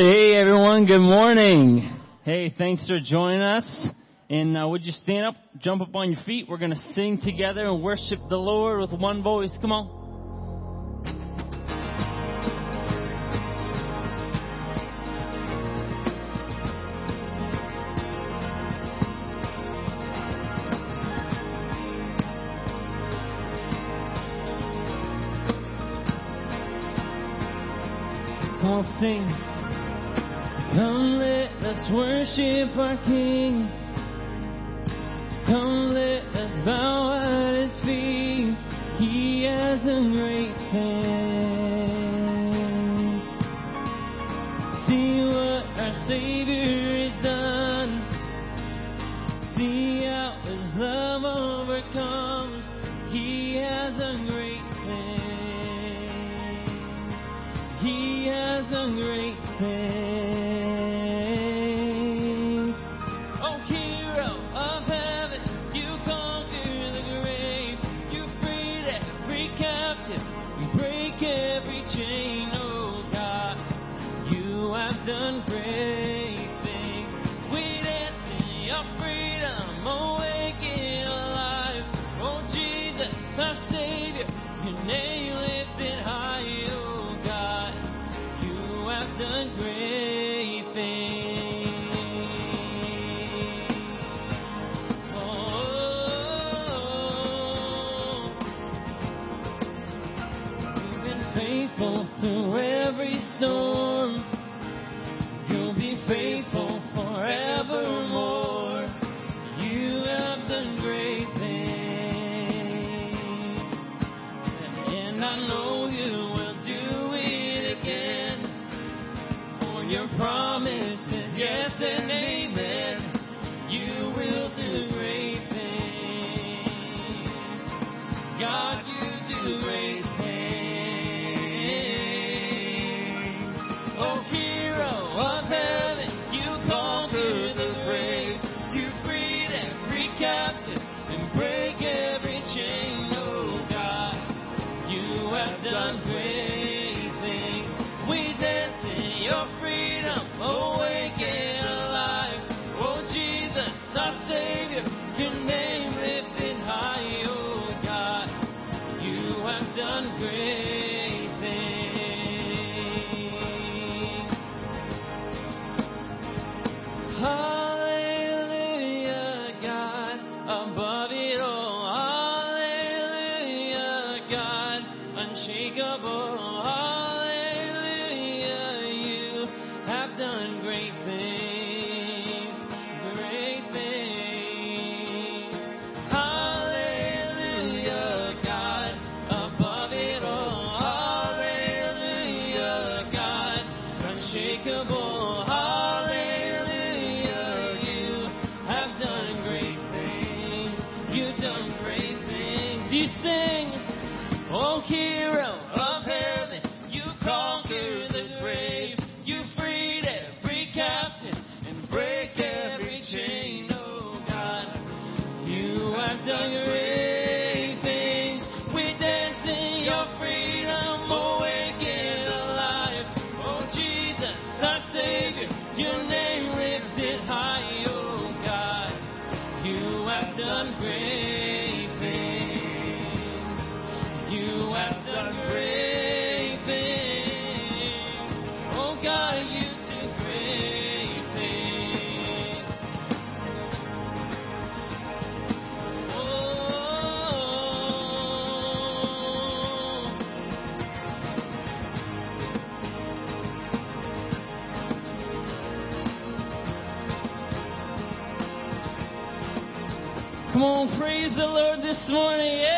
Hey everyone, good morning. Hey, thanks for joining us. And uh, would you stand up, jump up on your feet? We're going to sing together and worship the Lord with one voice. Come on. Come on, sing. Let's worship our King. Come, let us bow at his feet. He has a this morning. Yeah.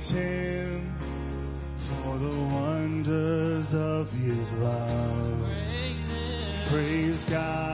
praise Him, for the wonders of His love. Praise God,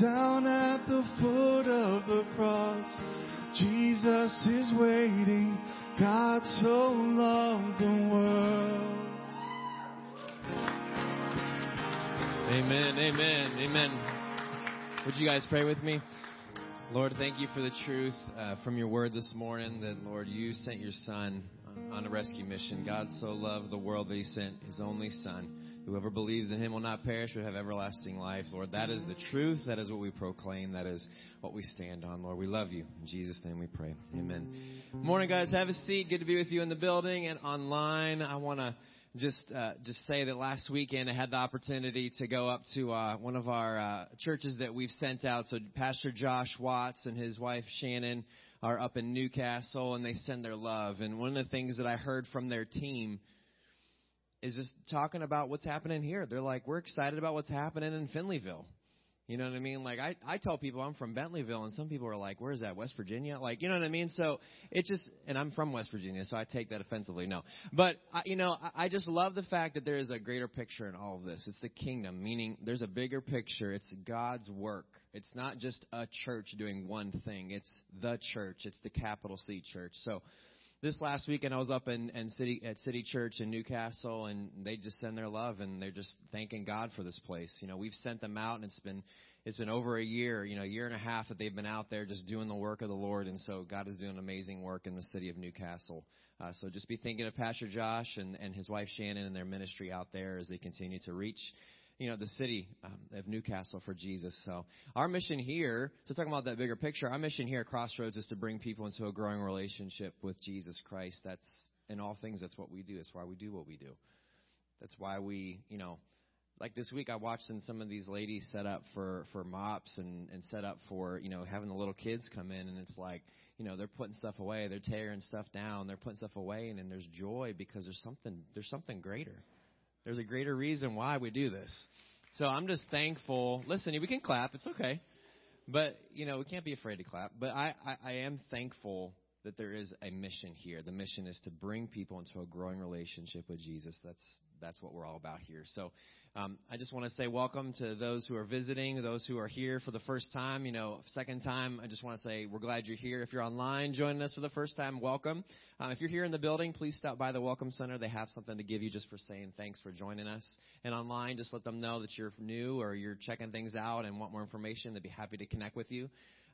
down at the foot of the cross. Jesus is waiting. God so loved the world. Amen, amen, amen. Would you guys pray with me? Lord, thank you for the truth uh, from your word this morning that, Lord, you sent your son on a rescue mission. God so loved the world that he sent his only son. Whoever believes in him will not perish but have everlasting life. Lord, that is the truth. That is what we proclaim. That is what we stand on. Lord, we love you. In Jesus' name we pray. Amen. Morning, guys. Have a seat. Good to be with you in the building and online. I want to just uh, just say that last weekend I had the opportunity to go up to uh, one of our uh, churches that we've sent out. So Pastor Josh Watts and his wife Shannon are up in Newcastle, and they send their love. And one of the things that I heard from their team is just talking about what's happening here. They're like, we're excited about what's happening in Finleyville. You know what I mean? Like I, I tell people I'm from Bentleyville, and some people are like, "Where's that? West Virginia?" Like, you know what I mean? So it just, and I'm from West Virginia, so I take that offensively. No, but I, you know, I, I just love the fact that there is a greater picture in all of this. It's the kingdom, meaning there's a bigger picture. It's God's work. It's not just a church doing one thing. It's the church. It's the capital C church. So this last weekend I was up in, in city at City Church in Newcastle, and they just send their love and they're just thanking God for this place. You know, we've sent them out, and it's been it's been over a year, you know, a year and a half that they've been out there just doing the work of the Lord, and so God is doing amazing work in the city of Newcastle. Uh, so just be thinking of Pastor Josh and, and his wife Shannon and their ministry out there as they continue to reach you know, the city um, of Newcastle for Jesus. So our mission here, to talk about that bigger picture, our mission here at Crossroads is to bring people into a growing relationship with Jesus Christ. That's in all things. That's what we do. That's why we do what we do. That's why we, you know, like this week I watched some of these ladies set up for for MOPS and and set up for you know having the little kids come in and it's like you know they're putting stuff away they're tearing stuff down they're putting stuff away and, and there's joy because there's something there's something greater there's a greater reason why we do this. So I'm just thankful. Listen, we can clap. It's okay. But, you know, we can't be afraid to clap. But I, I, I am thankful that there is a mission here. The mission is to bring people into a growing relationship with Jesus. That's that's what we're all about here. So um, I just want to say welcome to those who are visiting, those who are here for the first time. You know, second time, I just want to say we're glad you're here. If you're online joining us for the first time, welcome. Uh, if you're here in the building, please stop by the Welcome Center. They have something to give you just for saying thanks for joining us. And online, just let them know that you're new or you're checking things out and want more information. They'd be happy to connect with you.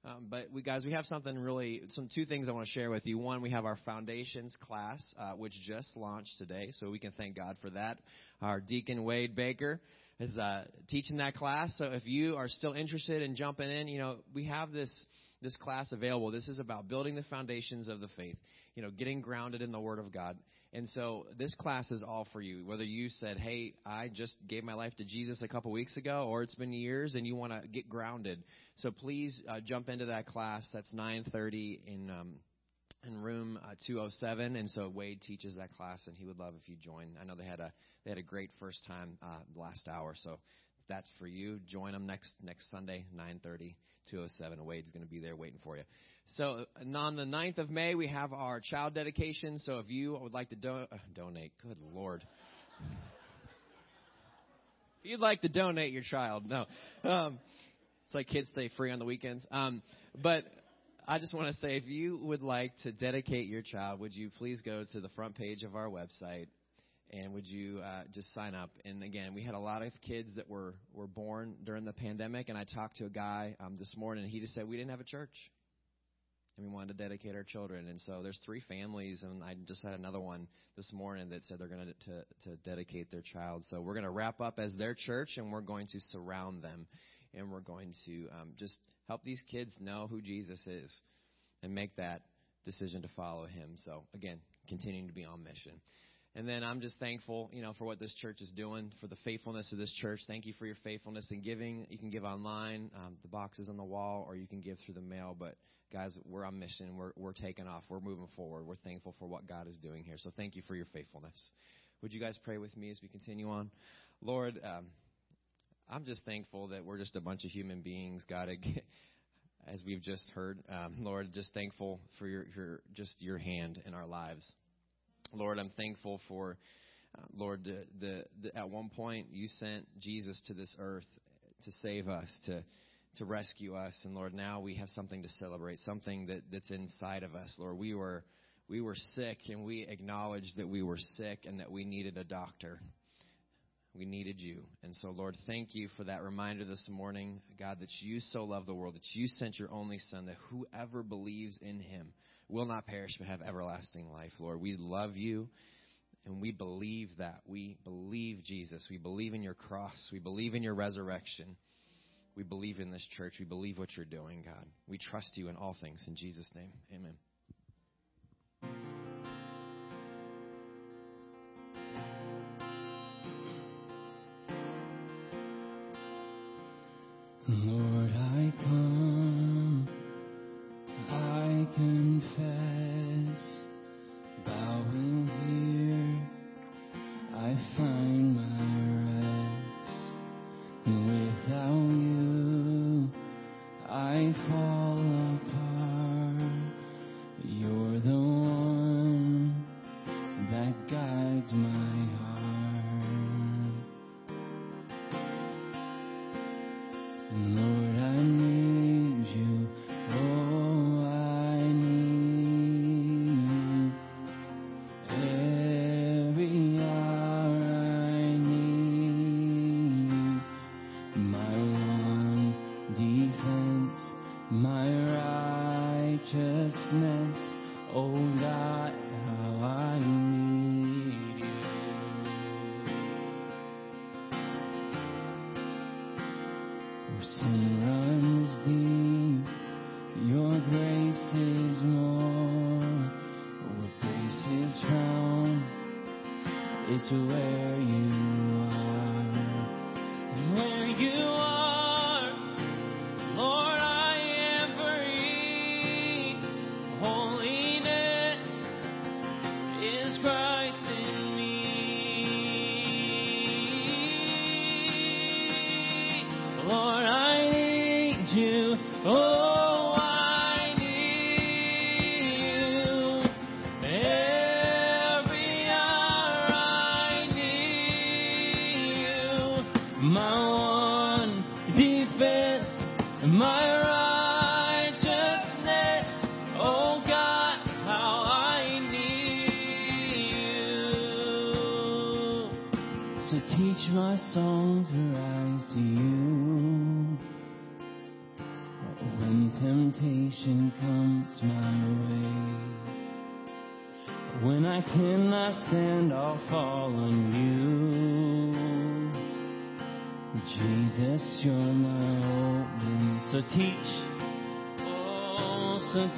Um, but we guys, we have something really, some two things I want to share with you. One, we have our foundations class, uh, which just launched today, so we can thank God for that. Our deacon Wade Baker is uh, teaching that class. So if you are still interested in jumping in, you know, we have this this class available. This is about building the foundations of the faith. You know, getting grounded in the Word of God. And so this class is all for you. Whether you said, "Hey, I just gave my life to Jesus a couple weeks ago," or it's been years and you want to get grounded, so please uh, jump into that class. That's 9:30 in um, in room uh, 207. And so Wade teaches that class, and he would love if you join. I know they had a they had a great first time uh, last hour, so that's for you. Join them next next Sunday, 9:30, 207. Wade's going to be there waiting for you. So on the 9th of May, we have our child dedication. So if you would like to do- uh, donate, good Lord. if you'd like to donate your child, no. Um, it's like kids stay free on the weekends. Um, but I just want to say if you would like to dedicate your child, would you please go to the front page of our website and would you uh, just sign up? And again, we had a lot of kids that were, were born during the pandemic, and I talked to a guy um, this morning, and he just said, We didn't have a church and we wanted to dedicate our children. And so there's three families, and I just had another one this morning that said they're going to, to, dedicate their child. So we're going to wrap up as their church, and we're going to surround them, and we're going to um, just help these kids know who Jesus is and make that decision to follow him. So again, continuing to be on mission. And then I'm just thankful, you know, for what this church is doing, for the faithfulness of this church. Thank you for your faithfulness in giving. You can give online, um, the box is on the wall, or you can give through the mail. But guys, we're on mission. We're we're taking off. We're moving forward. We're thankful for what God is doing here. So thank you for your faithfulness. Would you guys pray with me as we continue on, Lord? Um, I'm just thankful that we're just a bunch of human beings, God. As we've just heard, um, Lord, just thankful for your, your just your hand in our lives. Lord, I'm thankful for, uh, Lord, the, the, the, at one point you sent Jesus to this earth to save us, to to rescue us, and Lord, now we have something to celebrate, something that, that's inside of us. Lord, we were we were sick, and we acknowledged that we were sick and that we needed a doctor. We needed you. And so, Lord, thank you for that reminder this morning, God, that you so love the world, that you sent your only Son, that whoever believes in him will not perish but have everlasting life, Lord. We love you. And we believe that. We believe Jesus. We believe in your cross. We believe in your resurrection. We believe in this church. We believe what you're doing, God. We trust you in all things. In Jesus' name, amen.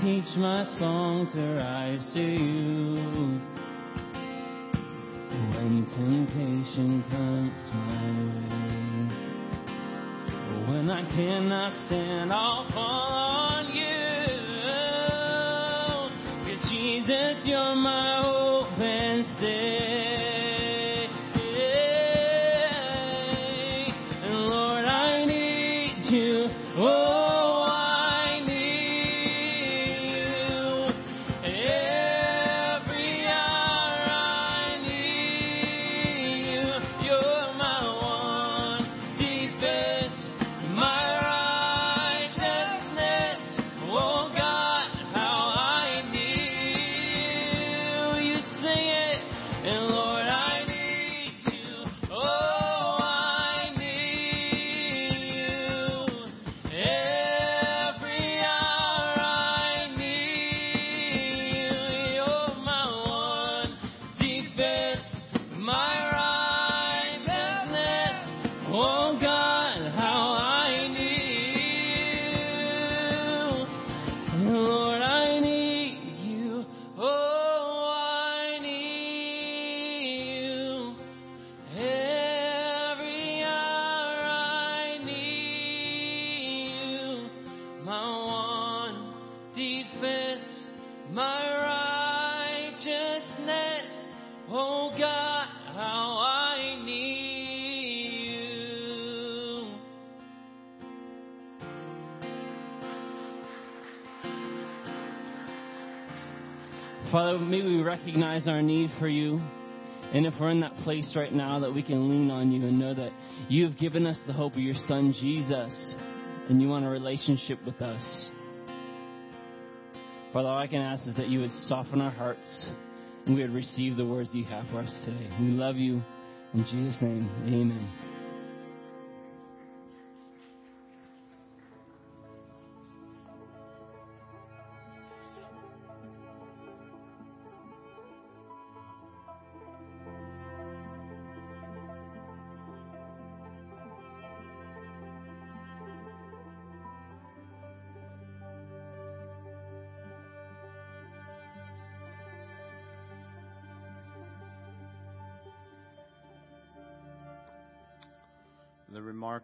Teach my song to rise to you. When temptation comes my way, when I cannot stand, I'll fall Father, may we recognize our need for you. And if we're in that place right now that we can lean on you and know that you've given us the hope of your son Jesus and you want a relationship with us. Father, all I can ask is that you would soften our hearts and we would receive the words you have for us today. We love you. In Jesus' name, amen.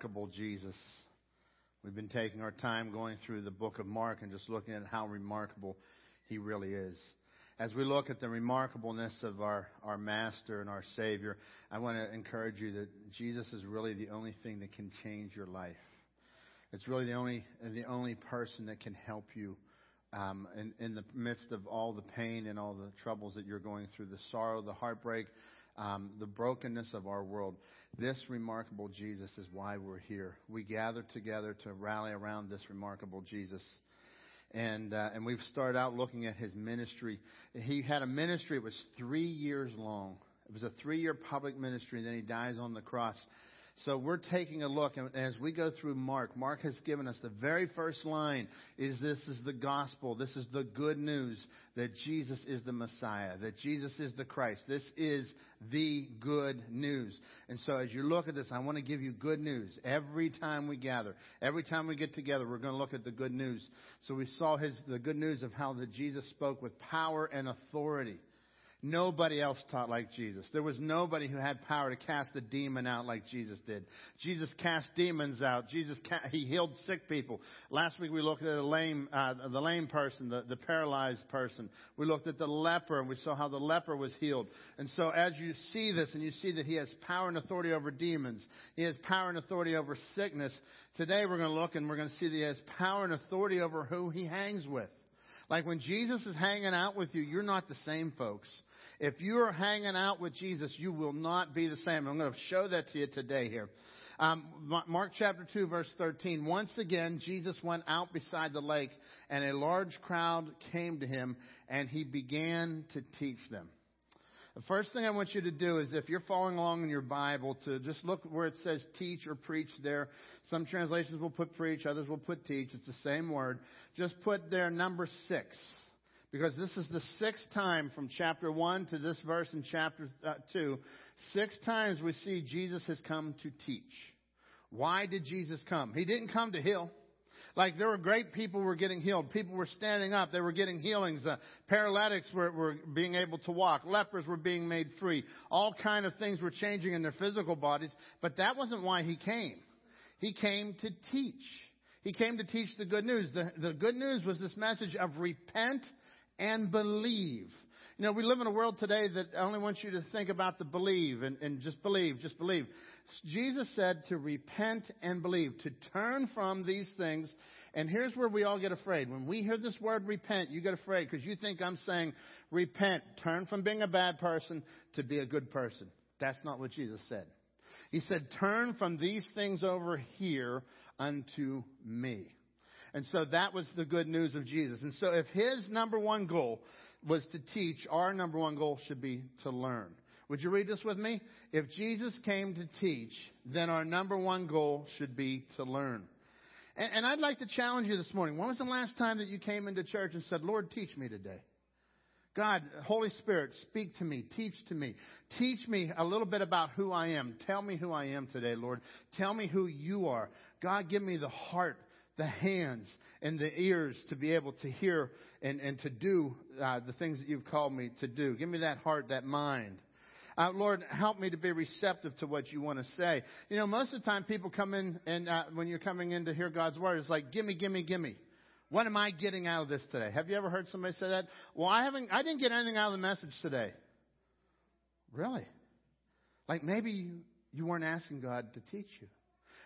Remarkable Jesus. We've been taking our time going through the book of Mark and just looking at how remarkable he really is. As we look at the remarkableness of our, our Master and our Savior, I want to encourage you that Jesus is really the only thing that can change your life. It's really the only, the only person that can help you um, in, in the midst of all the pain and all the troubles that you're going through, the sorrow, the heartbreak, um, the brokenness of our world. This remarkable Jesus is why we're here. We gather together to rally around this remarkable Jesus. And, uh, and we've started out looking at his ministry. He had a ministry, it was three years long. It was a three year public ministry, and then he dies on the cross. So we're taking a look, and as we go through Mark, Mark has given us the very first line is this is the gospel. This is the good news that Jesus is the Messiah, that Jesus is the Christ. This is the good news. And so as you look at this, I want to give you good news. Every time we gather, every time we get together, we're going to look at the good news. So we saw his, the good news of how that Jesus spoke with power and authority. Nobody else taught like Jesus. There was nobody who had power to cast a demon out like Jesus did. Jesus cast demons out. Jesus ca- he healed sick people. Last week we looked at a lame, uh, the lame person, the, the paralyzed person. We looked at the leper and we saw how the leper was healed. And so as you see this and you see that he has power and authority over demons, he has power and authority over sickness. Today we're going to look and we're going to see that he has power and authority over who he hangs with. Like when Jesus is hanging out with you, you're not the same, folks. If you are hanging out with Jesus, you will not be the same. I'm going to show that to you today here. Um, Mark chapter 2, verse 13. Once again, Jesus went out beside the lake, and a large crowd came to him, and he began to teach them. The first thing I want you to do is if you're following along in your Bible to just look where it says teach or preach there. Some translations will put preach, others will put teach. It's the same word. Just put there number six because this is the sixth time from chapter 1 to this verse in chapter uh, 2. Six times we see Jesus has come to teach. Why did Jesus come? He didn't come to heal. Like there were great people were getting healed. People were standing up. They were getting healings. Uh, paralytics were, were being able to walk. Lepers were being made free. All kind of things were changing in their physical bodies. But that wasn't why he came. He came to teach. He came to teach the good news. The, the good news was this message of repent and believe. You know, we live in a world today that only wants you to think about the believe and, and just believe, just believe. Jesus said to repent and believe, to turn from these things. And here's where we all get afraid. When we hear this word repent, you get afraid because you think I'm saying repent, turn from being a bad person to be a good person. That's not what Jesus said. He said, turn from these things over here unto me. And so that was the good news of Jesus. And so if his number one goal was to teach, our number one goal should be to learn. Would you read this with me? If Jesus came to teach, then our number one goal should be to learn. And, I'd like to challenge you this morning. When was the last time that you came into church and said, Lord, teach me today? God, Holy Spirit, speak to me, teach to me. Teach me a little bit about who I am. Tell me who I am today, Lord. Tell me who you are. God, give me the heart the hands and the ears to be able to hear and, and to do uh, the things that you've called me to do. Give me that heart, that mind. Uh, Lord, help me to be receptive to what you want to say. You know, most of the time people come in and uh, when you're coming in to hear God's word, it's like, gimme, gimme, gimme. What am I getting out of this today? Have you ever heard somebody say that? Well, I haven't, I didn't get anything out of the message today. Really? Like maybe you, you weren't asking God to teach you.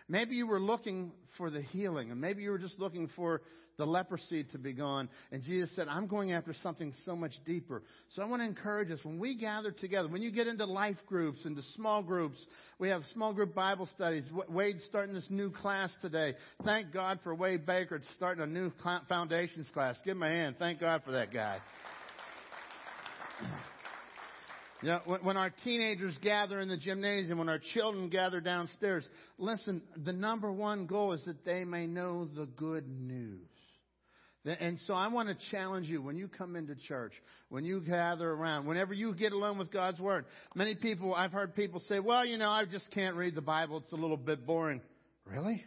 Maybe you were looking for the healing, and maybe you were just looking for the leprosy to be gone. And Jesus said, I'm going after something so much deeper. So I want to encourage us when we gather together, when you get into life groups, into small groups, we have small group Bible studies. Wade's starting this new class today. Thank God for Wade Baker starting a new foundations class. Give him a hand. Thank God for that guy. You know, when, when our teenagers gather in the gymnasium, when our children gather downstairs, listen, the number one goal is that they may know the good news. And so I want to challenge you when you come into church, when you gather around, whenever you get alone with God's Word. Many people, I've heard people say, well, you know, I just can't read the Bible. It's a little bit boring. Really?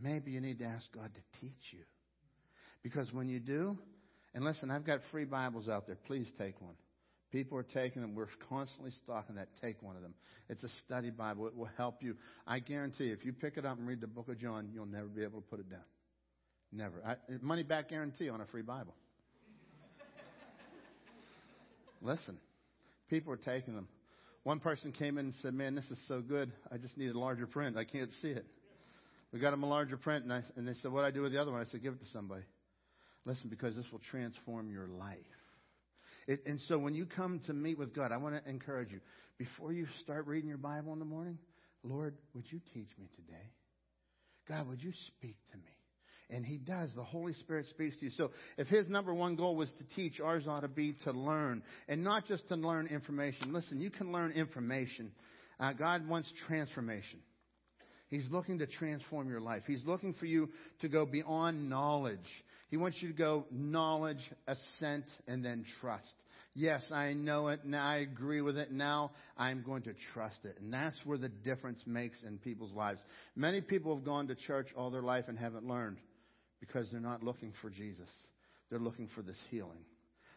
Maybe you need to ask God to teach you. Because when you do, and listen, I've got free Bibles out there. Please take one. People are taking them. We're constantly stocking that. Take one of them. It's a study Bible. It will help you. I guarantee you, if you pick it up and read the book of John, you'll never be able to put it down. Never. I, money back guarantee on a free Bible. Listen, people are taking them. One person came in and said, Man, this is so good. I just need a larger print. I can't see it. We got them a larger print, and, I, and they said, What do I do with the other one? I said, Give it to somebody. Listen, because this will transform your life. It, and so when you come to meet with God, I want to encourage you. Before you start reading your Bible in the morning, Lord, would you teach me today? God, would you speak to me? And He does. The Holy Spirit speaks to you. So if His number one goal was to teach, ours ought to be to learn. And not just to learn information. Listen, you can learn information. Uh, God wants transformation. He's looking to transform your life. He's looking for you to go beyond knowledge. He wants you to go knowledge, assent, and then trust. Yes, I know it. Now I agree with it. Now I'm going to trust it. And that's where the difference makes in people's lives. Many people have gone to church all their life and haven't learned because they're not looking for Jesus. They're looking for this healing.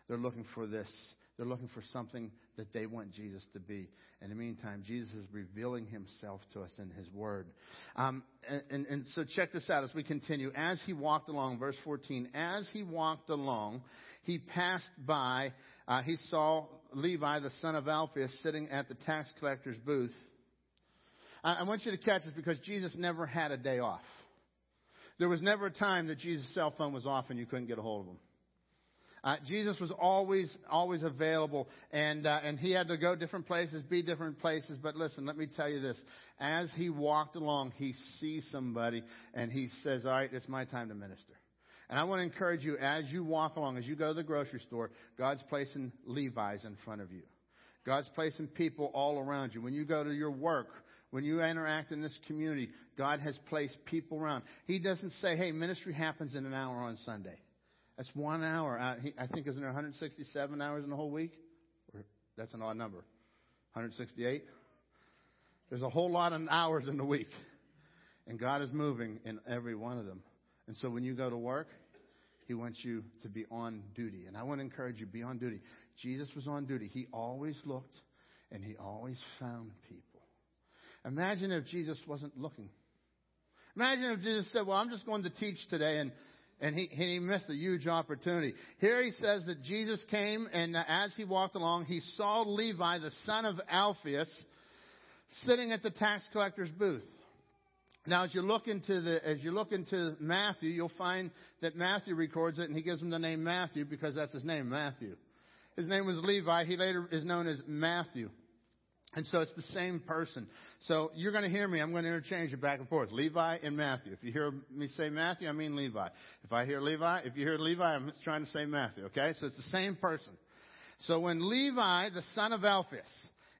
They're looking for this. They're looking for something that they want Jesus to be. In the meantime, Jesus is revealing himself to us in his word. Um, and, and, and so check this out as we continue. As he walked along, verse 14, as he walked along, he passed by, uh, he saw Levi, the son of Alphaeus, sitting at the tax collector's booth. I, I want you to catch this because Jesus never had a day off. There was never a time that Jesus' cell phone was off and you couldn't get a hold of him. Uh, Jesus was always, always available, and uh, and he had to go different places, be different places. But listen, let me tell you this: as he walked along, he sees somebody, and he says, "All right, it's my time to minister." And I want to encourage you as you walk along, as you go to the grocery store, God's placing Levi's in front of you. God's placing people all around you. When you go to your work, when you interact in this community, God has placed people around. He doesn't say, hey, ministry happens in an hour on Sunday. That's one hour. I think, isn't there 167 hours in the whole week? That's an odd number. 168? There's a whole lot of hours in the week. And God is moving in every one of them. And so when you go to work, He wants you to be on duty. And I want to encourage you, be on duty. Jesus was on duty. He always looked and He always found people. Imagine if Jesus wasn't looking. Imagine if Jesus said, Well, I'm just going to teach today, and, and he, he missed a huge opportunity. Here he says that Jesus came, and uh, as he walked along, he saw Levi, the son of Alphaeus, sitting at the tax collector's booth. Now, as you look into the, as you look into Matthew, you'll find that Matthew records it, and he gives him the name Matthew because that's his name, Matthew. His name was Levi. He later is known as Matthew. And so it's the same person. So you're going to hear me. I'm going to interchange it back and forth. Levi and Matthew. If you hear me say Matthew, I mean Levi. If I hear Levi, if you hear Levi, I'm trying to say Matthew. Okay? So it's the same person. So when Levi, the son of Alphaeus,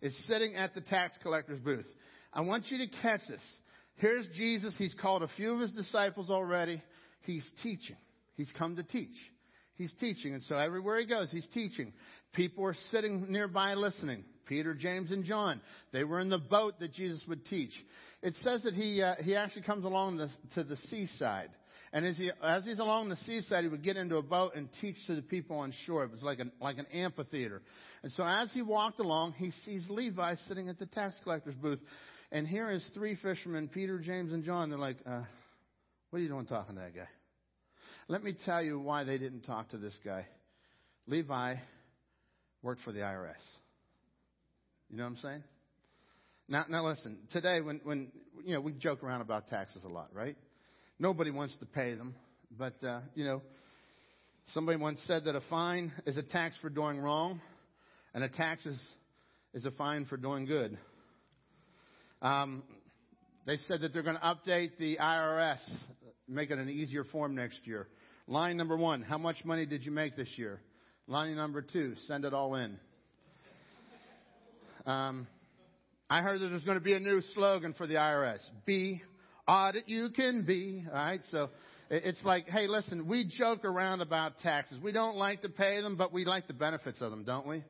is sitting at the tax collector's booth, I want you to catch this. Here's Jesus. He's called a few of his disciples already. He's teaching. He's come to teach. He's teaching. And so everywhere he goes, he's teaching. People are sitting nearby listening. Peter, James, and John. They were in the boat that Jesus would teach. It says that he, uh, he actually comes along the, to the seaside. And as, he, as he's along the seaside, he would get into a boat and teach to the people on shore. It was like an, like an amphitheater. And so as he walked along, he sees Levi sitting at the tax collector's booth. And here is three fishermen, Peter, James, and John. They're like, uh, what are you doing talking to that guy? Let me tell you why they didn't talk to this guy. Levi worked for the IRS. You know what I'm saying? Now, now listen. Today, when when you know we joke around about taxes a lot, right? Nobody wants to pay them, but uh, you know, somebody once said that a fine is a tax for doing wrong, and a tax is is a fine for doing good. Um, they said that they're going to update the IRS, make it an easier form next year. Line number one, how much money did you make this year? Line number two, send it all in. Um, I heard that there's going to be a new slogan for the IRS. Be audit you can be. All right. So it's like, hey, listen, we joke around about taxes. We don't like to pay them, but we like the benefits of them, don't we?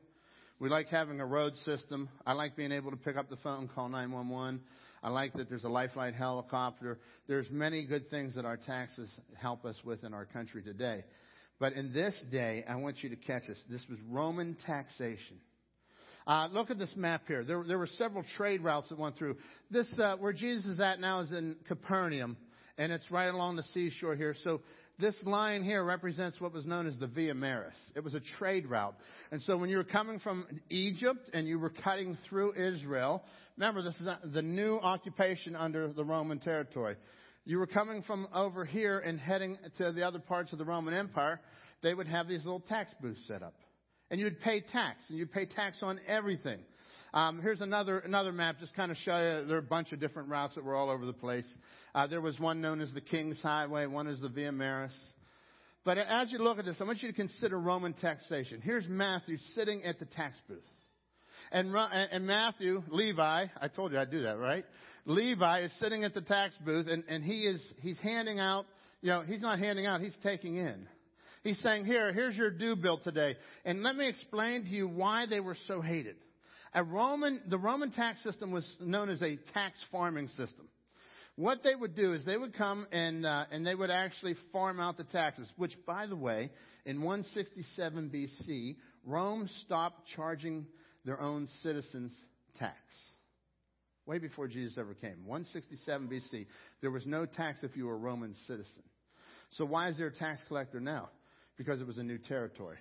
We like having a road system. I like being able to pick up the phone call 911. I like that there's a lifeline helicopter. There's many good things that our taxes help us with in our country today. But in this day, I want you to catch this. This was Roman taxation. Uh, look at this map here. There, there, were several trade routes that went through. This, uh, where Jesus is at now is in Capernaum, and it's right along the seashore here. So this line here represents what was known as the Via Maris. It was a trade route. And so when you were coming from Egypt and you were cutting through Israel, remember this is the new occupation under the Roman territory. You were coming from over here and heading to the other parts of the Roman Empire, they would have these little tax booths set up. And you'd pay tax, and you'd pay tax on everything. Um, here's another another map, just kind of show you there are a bunch of different routes that were all over the place. Uh, there was one known as the King's Highway, one is the Via Maris. But as you look at this, I want you to consider Roman taxation. Here's Matthew sitting at the tax booth. And, and Matthew, Levi, I told you I'd do that, right? Levi is sitting at the tax booth and, and he is, he's handing out, you know, he's not handing out, he's taking in. He's saying, here, here's your due bill today. And let me explain to you why they were so hated. A Roman, the Roman tax system was known as a tax farming system. What they would do is they would come and, uh, and they would actually farm out the taxes, which, by the way, in 167 BC, Rome stopped charging their own citizens tax. Way before Jesus ever came. 167 BC, there was no tax if you were a Roman citizen. So why is there a tax collector now? Because it was a new territory.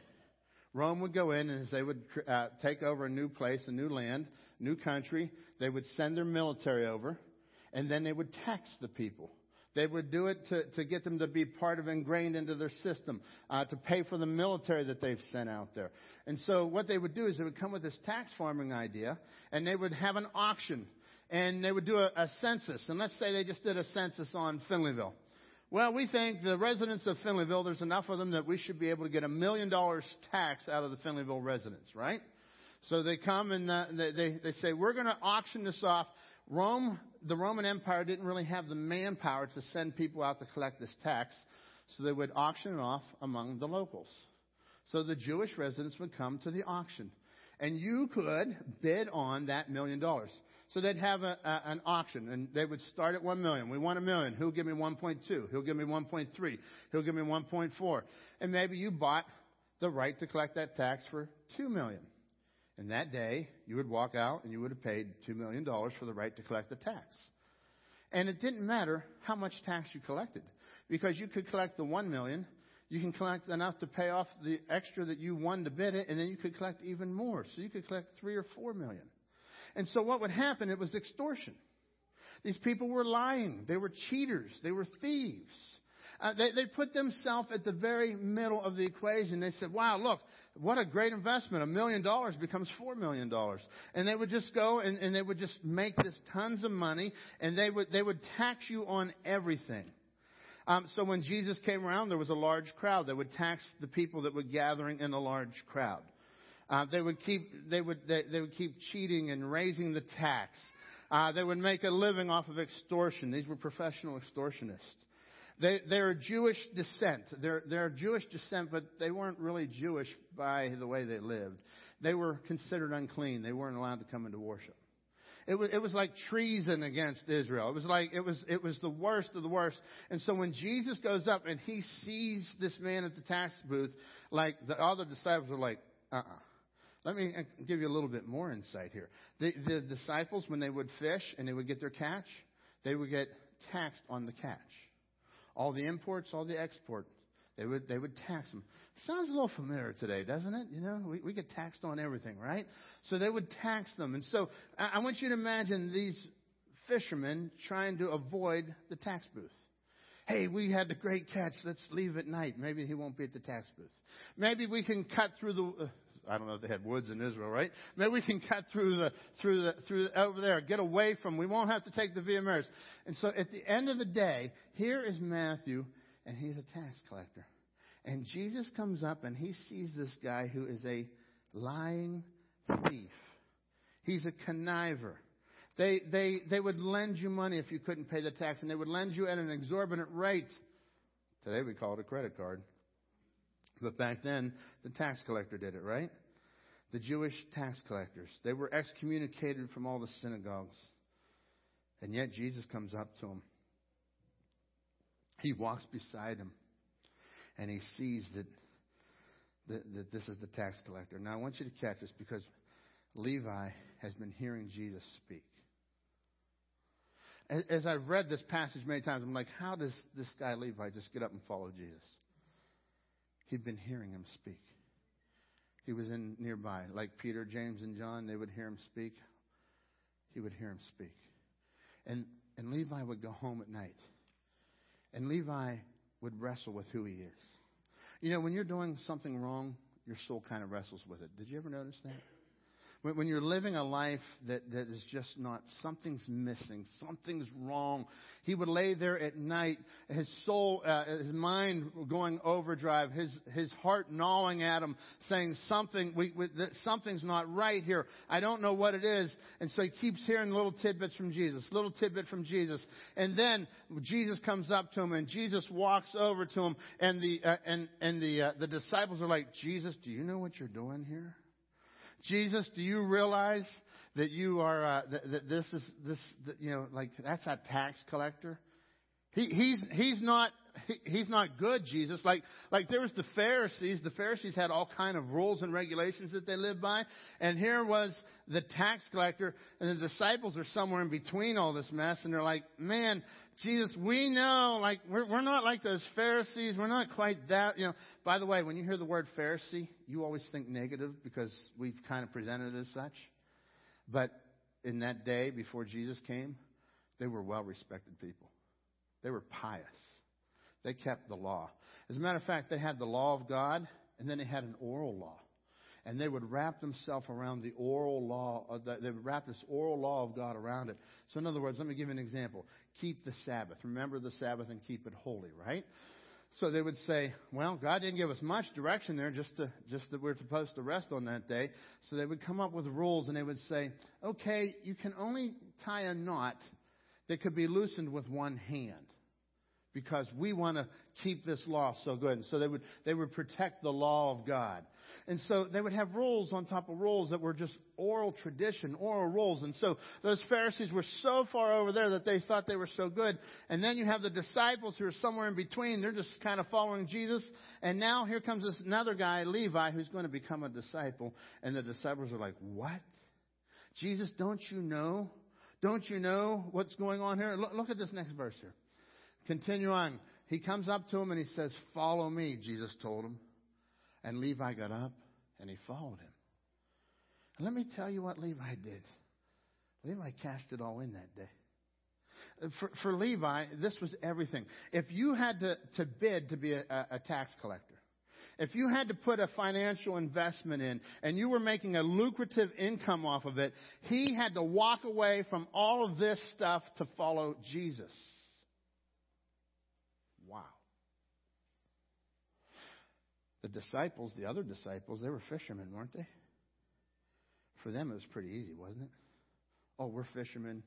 Rome would go in and they would uh, take over a new place, a new land, new country, they would send their military over, and then they would tax the people. They would do it to, to get them to be part of ingrained into their system, uh, to pay for the military that they've sent out there. And so what they would do is they would come with this tax farming idea, and they would have an auction, and they would do a, a census. And let's say they just did a census on Finleyville. Well, we think the residents of Finleyville, there's enough of them that we should be able to get a million dollars tax out of the Finleyville residents, right? So they come and uh, they, they, they say, we're going to auction this off. Rome, the Roman Empire didn't really have the manpower to send people out to collect this tax, so they would auction it off among the locals. So the Jewish residents would come to the auction. And you could bid on that million dollars. So they'd have a, a, an auction, and they would start at one million. We want a million. Who'll give me 1.2? He'll give me 1.3? He'll give me 1.4? And maybe you bought the right to collect that tax for two million. And that day, you would walk out and you would have paid $2 million for the right to collect the tax. And it didn't matter how much tax you collected, because you could collect the 1 million, you can collect enough to pay off the extra that you won to bid it, and then you could collect even more. So you could collect three or four million. And so what would happen? It was extortion. These people were lying. They were cheaters. They were thieves. Uh, they, they put themselves at the very middle of the equation. They said, wow, look, what a great investment. A million dollars becomes four million dollars. And they would just go and, and they would just make this tons of money and they would, they would tax you on everything. Um, so when Jesus came around, there was a large crowd. They would tax the people that were gathering in a large crowd. Uh, they would keep they would they, they, would keep cheating and raising the tax. Uh, they would make a living off of extortion. These were professional extortionists. They they're Jewish descent. They're they're Jewish descent, but they weren't really Jewish by the way they lived. They were considered unclean. They weren't allowed to come into worship. It was, it was like treason against Israel. It was like, it was, it was the worst of the worst. And so when Jesus goes up and he sees this man at the tax booth, like the other disciples are like, uh-uh. Let me give you a little bit more insight here. The, the disciples, when they would fish and they would get their catch, they would get taxed on the catch. All the imports, all the exports, they would, they would tax them. Sounds a little familiar today, doesn't it? You know, we, we get taxed on everything, right? So they would tax them. And so I, I want you to imagine these fishermen trying to avoid the tax booth. Hey, we had the great catch. Let's leave at night. Maybe he won't be at the tax booth. Maybe we can cut through the. Uh, I don't know if they had woods in Israel, right? Maybe we can cut through the through the through the, over there, get away from. We won't have to take the Via Maris. And so, at the end of the day, here is Matthew, and he's a tax collector. And Jesus comes up and he sees this guy who is a lying thief. He's a conniver. They, they, they would lend you money if you couldn't pay the tax, and they would lend you at an exorbitant rate. Today we call it a credit card. But back then, the tax collector did it, right? The Jewish tax collectors. They were excommunicated from all the synagogues. And yet Jesus comes up to them. He walks beside him and he sees that, that, that this is the tax collector. Now, I want you to catch this because Levi has been hearing Jesus speak. As I've read this passage many times, I'm like, how does this guy Levi just get up and follow Jesus? He'd been hearing him speak. He was in nearby, like Peter, James, and John. They would hear him speak. He would hear him speak, and and Levi would go home at night, and Levi would wrestle with who he is. You know, when you're doing something wrong, your soul kind of wrestles with it. Did you ever notice that? When, when you're living a life that, that is just not, something's missing, something's wrong. He would lay there at night, his soul, uh, his mind going overdrive, his, his heart gnawing at him, saying something, we, we, something's not right here. I don't know what it is. And so he keeps hearing little tidbits from Jesus, little tidbit from Jesus. And then Jesus comes up to him and Jesus walks over to him and the, uh, and, and the, uh, the disciples are like, Jesus, do you know what you're doing here? Jesus, do you realize that you are uh, that, that this is this that, you know like that's a tax collector? He, he's he's not he, he's not good, Jesus. Like like there was the Pharisees. The Pharisees had all kind of rules and regulations that they lived by, and here was the tax collector, and the disciples are somewhere in between all this mess, and they're like, man. Jesus, we know, like, we're, we're not like those Pharisees. We're not quite that, you know. By the way, when you hear the word Pharisee, you always think negative because we've kind of presented it as such. But in that day before Jesus came, they were well respected people. They were pious. They kept the law. As a matter of fact, they had the law of God, and then they had an oral law and they would wrap themselves around the oral law. The, they would wrap this oral law of God around it. So, in other words, let me give you an example. Keep the Sabbath. Remember the Sabbath and keep it holy, right? So they would say, well, God didn't give us much direction there, just to, just that we're supposed to rest on that day. So they would come up with rules, and they would say, okay, you can only tie a knot that could be loosened with one hand because we want to keep this law so good. And so they would, they would protect the law of God. And so they would have rules on top of rules that were just oral tradition, oral rules. And so those Pharisees were so far over there that they thought they were so good. And then you have the disciples who are somewhere in between. They're just kind of following Jesus. And now here comes this another guy, Levi, who's going to become a disciple. And the disciples are like, what? Jesus, don't you know? Don't you know what's going on here? Look, look at this next verse here. Continue on. He comes up to him and he says, Follow me, Jesus told him. And Levi got up and he followed him. And let me tell you what Levi did. Levi cashed it all in that day. For, for Levi, this was everything. If you had to, to bid to be a, a tax collector, if you had to put a financial investment in and you were making a lucrative income off of it, he had to walk away from all of this stuff to follow Jesus. The disciples, the other disciples, they were fishermen, weren't they? For them, it was pretty easy, wasn't it? Oh, we're fishermen.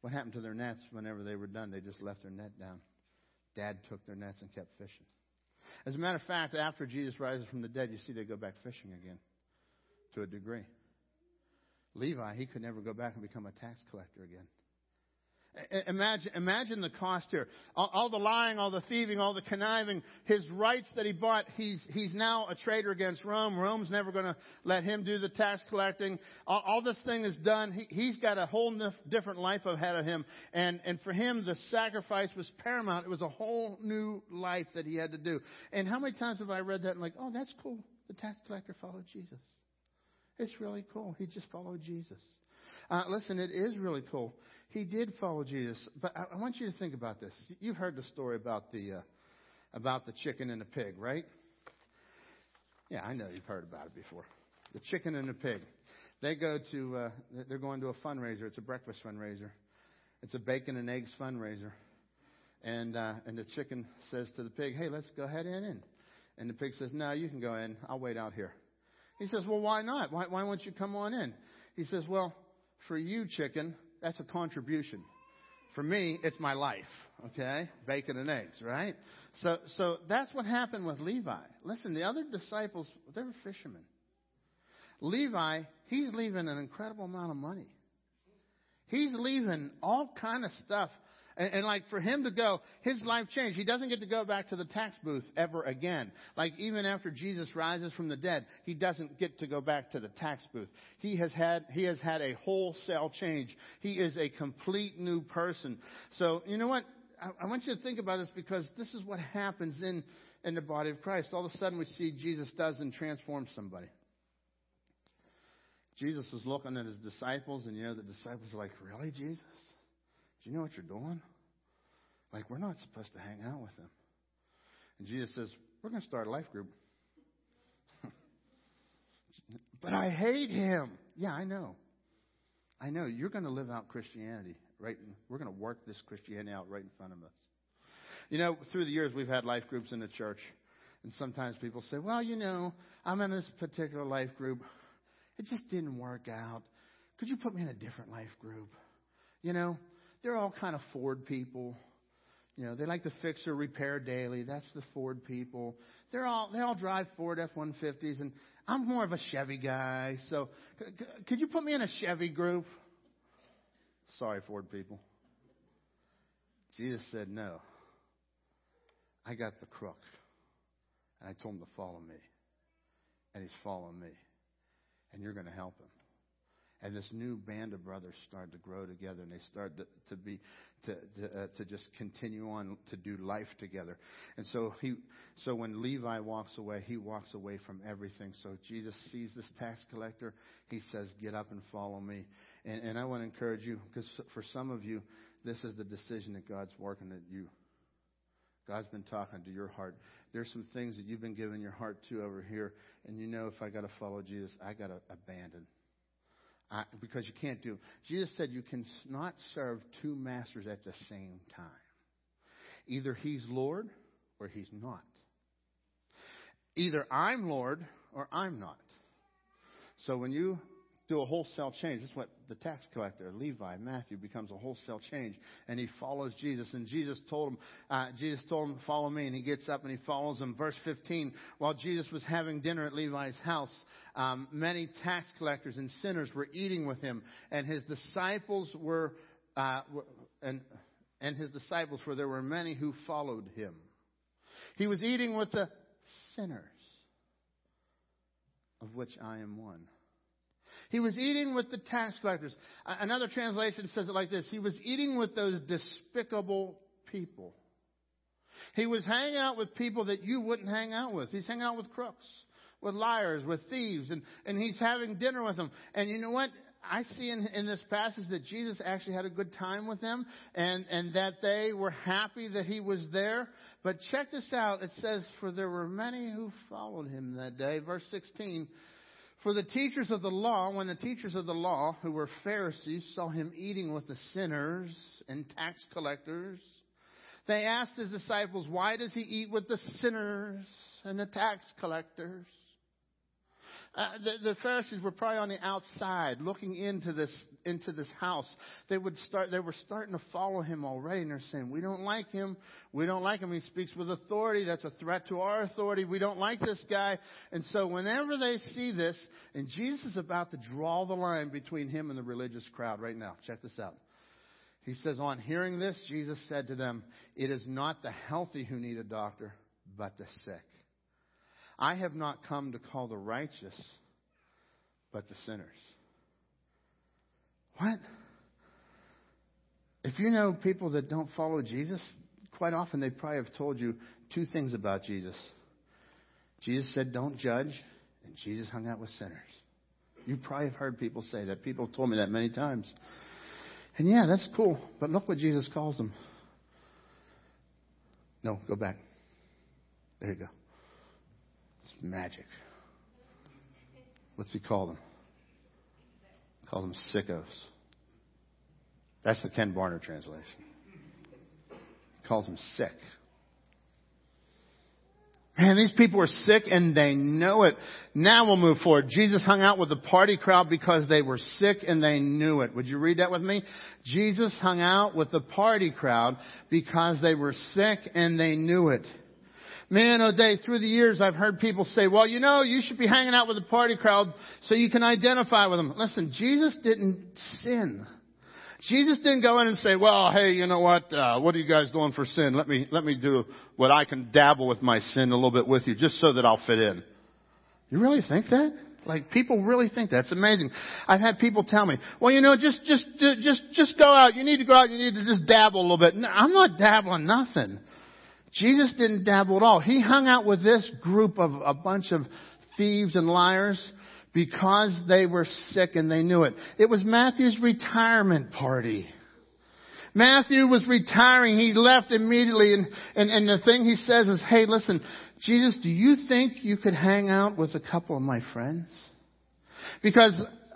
What happened to their nets whenever they were done? They just left their net down. Dad took their nets and kept fishing. As a matter of fact, after Jesus rises from the dead, you see they go back fishing again to a degree. Levi, he could never go back and become a tax collector again. Imagine, imagine the cost here. All, all, the lying, all the thieving, all the conniving, his rights that he bought, he's, he's now a traitor against Rome. Rome's never going to let him do the tax collecting. All, all this thing is done. He, he's got a whole different life ahead of him. And, and for him, the sacrifice was paramount. It was a whole new life that he had to do. And how many times have I read that and like, oh, that's cool. The tax collector followed Jesus. It's really cool. He just followed Jesus. Uh, listen, it is really cool. He did follow Jesus, but I, I want you to think about this. You've heard the story about the uh, about the chicken and the pig, right? Yeah, I know you've heard about it before. The chicken and the pig. They go to uh, they're going to a fundraiser. It's a breakfast fundraiser. It's a bacon and eggs fundraiser. And uh, and the chicken says to the pig, "Hey, let's go ahead and in." And the pig says, "No, you can go in. I'll wait out here." He says, "Well, why not? Why, why won't you come on in?" He says, "Well, for you, chicken, that's a contribution. For me, it's my life, okay? Bacon and eggs, right? So, so that's what happened with Levi. Listen, the other disciples, they were fishermen. Levi, he's leaving an incredible amount of money. He's leaving all kind of stuff and, and, like for him to go, his life changed. He doesn't get to go back to the tax booth ever again. Like even after Jesus rises from the dead, he doesn't get to go back to the tax booth. He has had, he has had a wholesale change. He is a complete new person. So, you know what? I, I want you to think about this because this is what happens in, in the body of Christ. All of a sudden we see Jesus does and transforms somebody. Jesus was looking at his disciples, and you know, the disciples are like, Really, Jesus? Do you know what you're doing? Like, we're not supposed to hang out with them. And Jesus says, We're going to start a life group. but I hate him. Yeah, I know. I know. You're going to live out Christianity, right? We're going to work this Christianity out right in front of us. You know, through the years, we've had life groups in the church. And sometimes people say, well, you know, I'm in this particular life group. It just didn't work out. Could you put me in a different life group? You know, they're all kind of Ford people. You know, they like to fix or repair daily. That's the Ford people. They're all they all drive Ford F-150s, and I'm more of a Chevy guy. So, c- c- could you put me in a Chevy group? Sorry, Ford people. Jesus said no. I got the crook, and I told him to follow me, and he's following me, and you're going to help him. And this new band of brothers started to grow together, and they started to, to be to to, uh, to just continue on to do life together. And so he, so when Levi walks away, he walks away from everything. So Jesus sees this tax collector. He says, "Get up and follow me." And, and I want to encourage you, because for some of you, this is the decision that God's working at you. God's been talking to your heart. There's some things that you've been giving your heart to over here, and you know if I got to follow Jesus, I got to abandon. I, because you can't do. Jesus said you can not serve two masters at the same time. Either he's Lord or he's not. Either I'm Lord or I'm not. So when you do a wholesale change, That's what the tax collector, Levi, Matthew, becomes a wholesale change, and he follows Jesus. And Jesus told him, uh, Jesus told him, "Follow me," and he gets up and he follows him. Verse 15: While Jesus was having dinner at Levi's house, um, many tax collectors and sinners were eating with him, and his disciples were, uh, and and his disciples, for there were many who followed him. He was eating with the sinners, of which I am one. He was eating with the tax collectors. Another translation says it like this He was eating with those despicable people. He was hanging out with people that you wouldn't hang out with. He's hanging out with crooks, with liars, with thieves, and, and he's having dinner with them. And you know what? I see in, in this passage that Jesus actually had a good time with them and, and that they were happy that he was there. But check this out. It says, For there were many who followed him that day. Verse 16. For the teachers of the law, when the teachers of the law, who were Pharisees, saw him eating with the sinners and tax collectors, they asked his disciples, Why does he eat with the sinners and the tax collectors? Uh, the, the, Pharisees were probably on the outside looking into this into this house. They would start. They were starting to follow him already, and they're saying, "We don't like him. We don't like him. He speaks with authority. That's a threat to our authority. We don't like this guy." And so, whenever they see this, and Jesus is about to draw the line between him and the religious crowd right now. Check this out. He says, "On hearing this, Jesus said to them, It is not the healthy who need a doctor, but the sick." I have not come to call the righteous, but the sinners. What? If you know people that don't follow Jesus, quite often they probably have told you two things about Jesus. Jesus said, don't judge, and Jesus hung out with sinners. You probably have heard people say that. People have told me that many times. And yeah, that's cool, but look what Jesus calls them. No, go back. There you go. It's magic. What's he call them? He calls them sickos. That's the Ken Barner translation. He calls them sick. Man, these people are sick and they know it. Now we'll move forward. Jesus hung out with the party crowd because they were sick and they knew it. Would you read that with me? Jesus hung out with the party crowd because they were sick and they knew it. Man, oh day, through the years I've heard people say, well, you know, you should be hanging out with the party crowd so you can identify with them. Listen, Jesus didn't sin. Jesus didn't go in and say, well, hey, you know what, uh, what are you guys doing for sin? Let me, let me do what I can dabble with my sin a little bit with you just so that I'll fit in. You really think that? Like people really think that. It's amazing. I've had people tell me, well, you know, just, just, just, just go out. You need to go out. You need to just dabble a little bit. No, I'm not dabbling nothing. Jesus didn't dabble at all. He hung out with this group of a bunch of thieves and liars because they were sick and they knew it. It was Matthew's retirement party. Matthew was retiring. He left immediately and, and, and the thing he says is, hey, listen, Jesus, do you think you could hang out with a couple of my friends? Because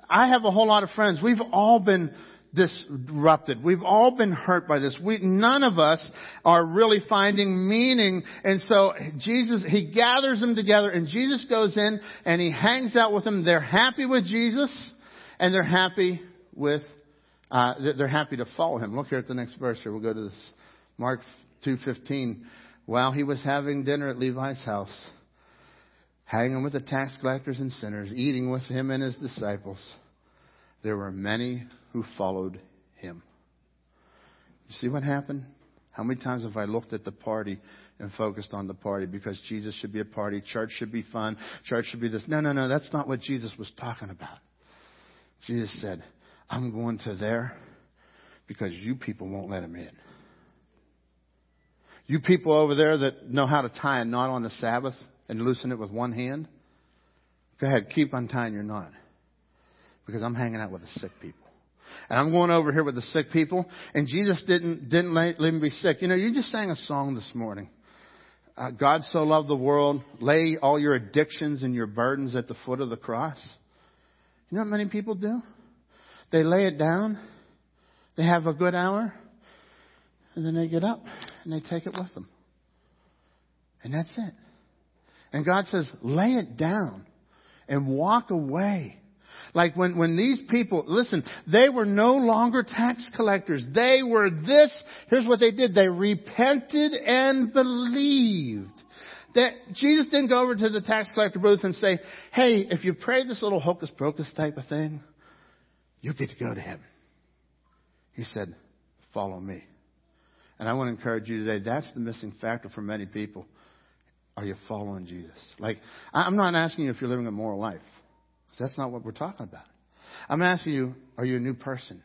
I have a whole lot of friends. We've all been disrupted. We've all been hurt by this. We, none of us are really finding meaning. And so Jesus, He gathers them together and Jesus goes in and He hangs out with them. They're happy with Jesus and they're happy with, uh, they're happy to follow Him. Look here at the next verse here. We'll go to this. Mark 2.15. While He was having dinner at Levi's house, hanging with the tax collectors and sinners, eating with Him and His disciples, there were many who followed him. You see what happened? How many times have I looked at the party and focused on the party because Jesus should be a party, church should be fun, church should be this? No, no, no, that's not what Jesus was talking about. Jesus said, I'm going to there because you people won't let him in. You people over there that know how to tie a knot on the Sabbath and loosen it with one hand, go ahead, keep untying your knot because I'm hanging out with the sick people. And I'm going over here with the sick people, and Jesus didn't didn't let, let me be sick. You know, you just sang a song this morning. Uh, God so loved the world, lay all your addictions and your burdens at the foot of the cross. You know what many people do? They lay it down, they have a good hour, and then they get up and they take it with them. And that's it. And God says, lay it down and walk away like when, when these people, listen, they were no longer tax collectors. They were this. Here's what they did. They repented and believed. That Jesus didn't go over to the tax collector booth and say, hey, if you pray this little hocus pocus type of thing, you get to go to heaven. He said, follow me. And I want to encourage you today, that's the missing factor for many people. Are you following Jesus? Like, I'm not asking you if you're living a moral life. That's not what we're talking about. I'm asking you, are you a new person?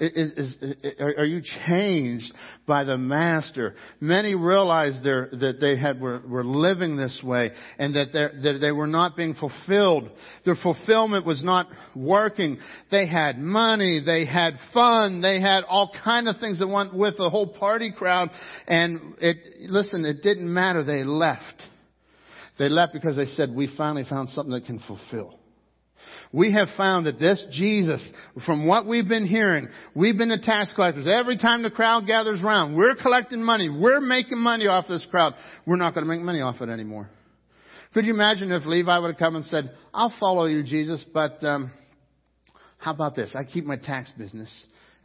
Is, is, is, are you changed by the master? Many realized that they had, were, were living this way and that, that they were not being fulfilled. Their fulfillment was not working. They had money, they had fun, they had all kind of things that went with the whole party crowd. And it, listen, it didn't matter. They left. They left because they said, we finally found something that can fulfill. We have found that this Jesus, from what we've been hearing, we've been the tax collectors. Every time the crowd gathers around, we're collecting money. We're making money off this crowd. We're not going to make money off it anymore. Could you imagine if Levi would have come and said, I'll follow you, Jesus, but um, how about this? I keep my tax business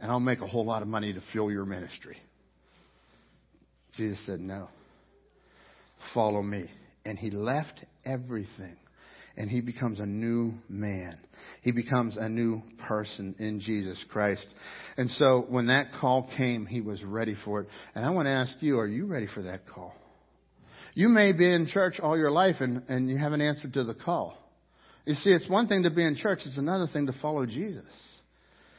and I'll make a whole lot of money to fuel your ministry. Jesus said, no. Follow me. And he left everything and he becomes a new man. He becomes a new person in Jesus Christ. And so when that call came, he was ready for it. And I want to ask you, are you ready for that call? You may be in church all your life and, and you haven't answered to the call. You see, it's one thing to be in church, it's another thing to follow Jesus.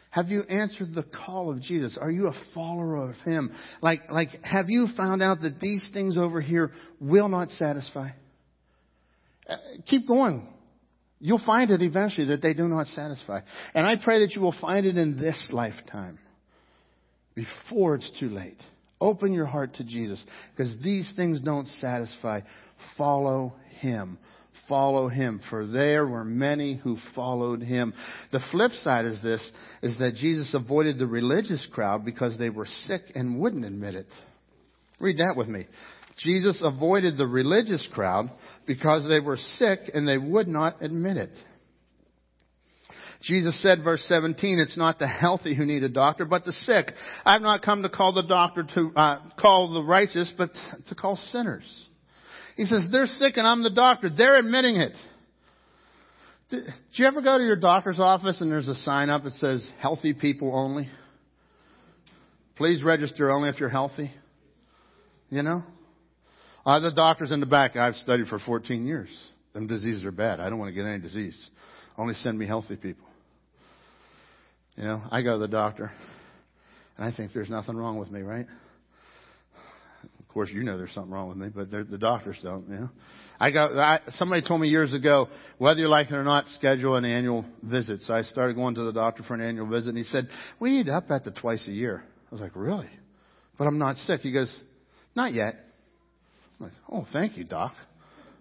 Have you answered the call of Jesus? Are you a follower of Him? Like, like, have you found out that these things over here will not satisfy? Keep going. You'll find it eventually that they do not satisfy. And I pray that you will find it in this lifetime before it's too late. Open your heart to Jesus because these things don't satisfy. Follow Him. Follow Him. For there were many who followed Him. The flip side is this, is that Jesus avoided the religious crowd because they were sick and wouldn't admit it. Read that with me. Jesus avoided the religious crowd because they were sick and they would not admit it. Jesus said, verse 17, it's not the healthy who need a doctor, but the sick. I've not come to call the doctor to uh, call the righteous, but to call sinners. He says, they're sick and I'm the doctor. They're admitting it. Do you ever go to your doctor's office and there's a sign up that says, healthy people only? Please register only if you're healthy. You know? Uh, the doctors in the back, I've studied for 14 years. Them diseases are bad. I don't want to get any disease. Only send me healthy people. You know, I go to the doctor, and I think there's nothing wrong with me, right? Of course, you know there's something wrong with me, but the doctors don't. You know, I got I, somebody told me years ago whether you like it or not, schedule an annual visit. So I started going to the doctor for an annual visit, and he said we need to up that to twice a year. I was like, really? But I'm not sick. He goes, not yet. Like, oh, thank you, Doc.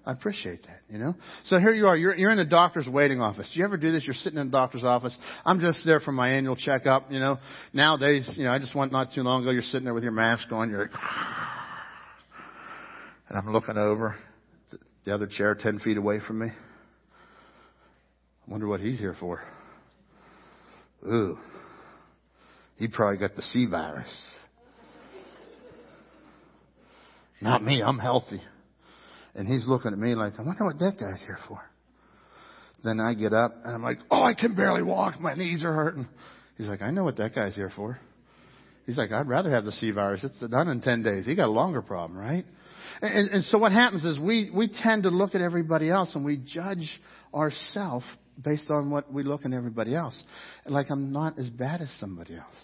I appreciate that, you know? So here you are. You're, you're in the doctor's waiting office. Do you ever do this? You're sitting in the doctor's office. I'm just there for my annual checkup, you know? Nowadays, you know, I just went not too long ago, you're sitting there with your mask on, you're like, and I'm looking over the other chair 10 feet away from me. I wonder what he's here for. Ooh. He probably got the C virus. Not me, I'm healthy. And he's looking at me like, I wonder what that guy's here for. Then I get up and I'm like, oh, I can barely walk. My knees are hurting. He's like, I know what that guy's here for. He's like, I'd rather have the C virus. It's done in 10 days. He got a longer problem, right? And, and so what happens is we, we tend to look at everybody else and we judge ourselves based on what we look at everybody else. Like I'm not as bad as somebody else.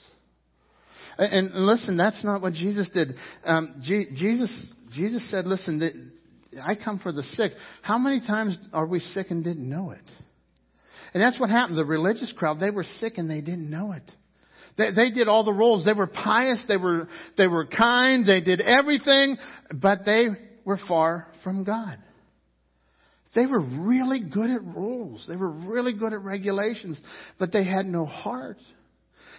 And, and listen, that's not what Jesus did. Um, G- Jesus, Jesus said, listen, I come for the sick. How many times are we sick and didn't know it? And that's what happened. The religious crowd, they were sick and they didn't know it. They, they did all the roles. They were pious. They were, they were kind. They did everything, but they were far from God. They were really good at rules. They were really good at regulations, but they had no heart.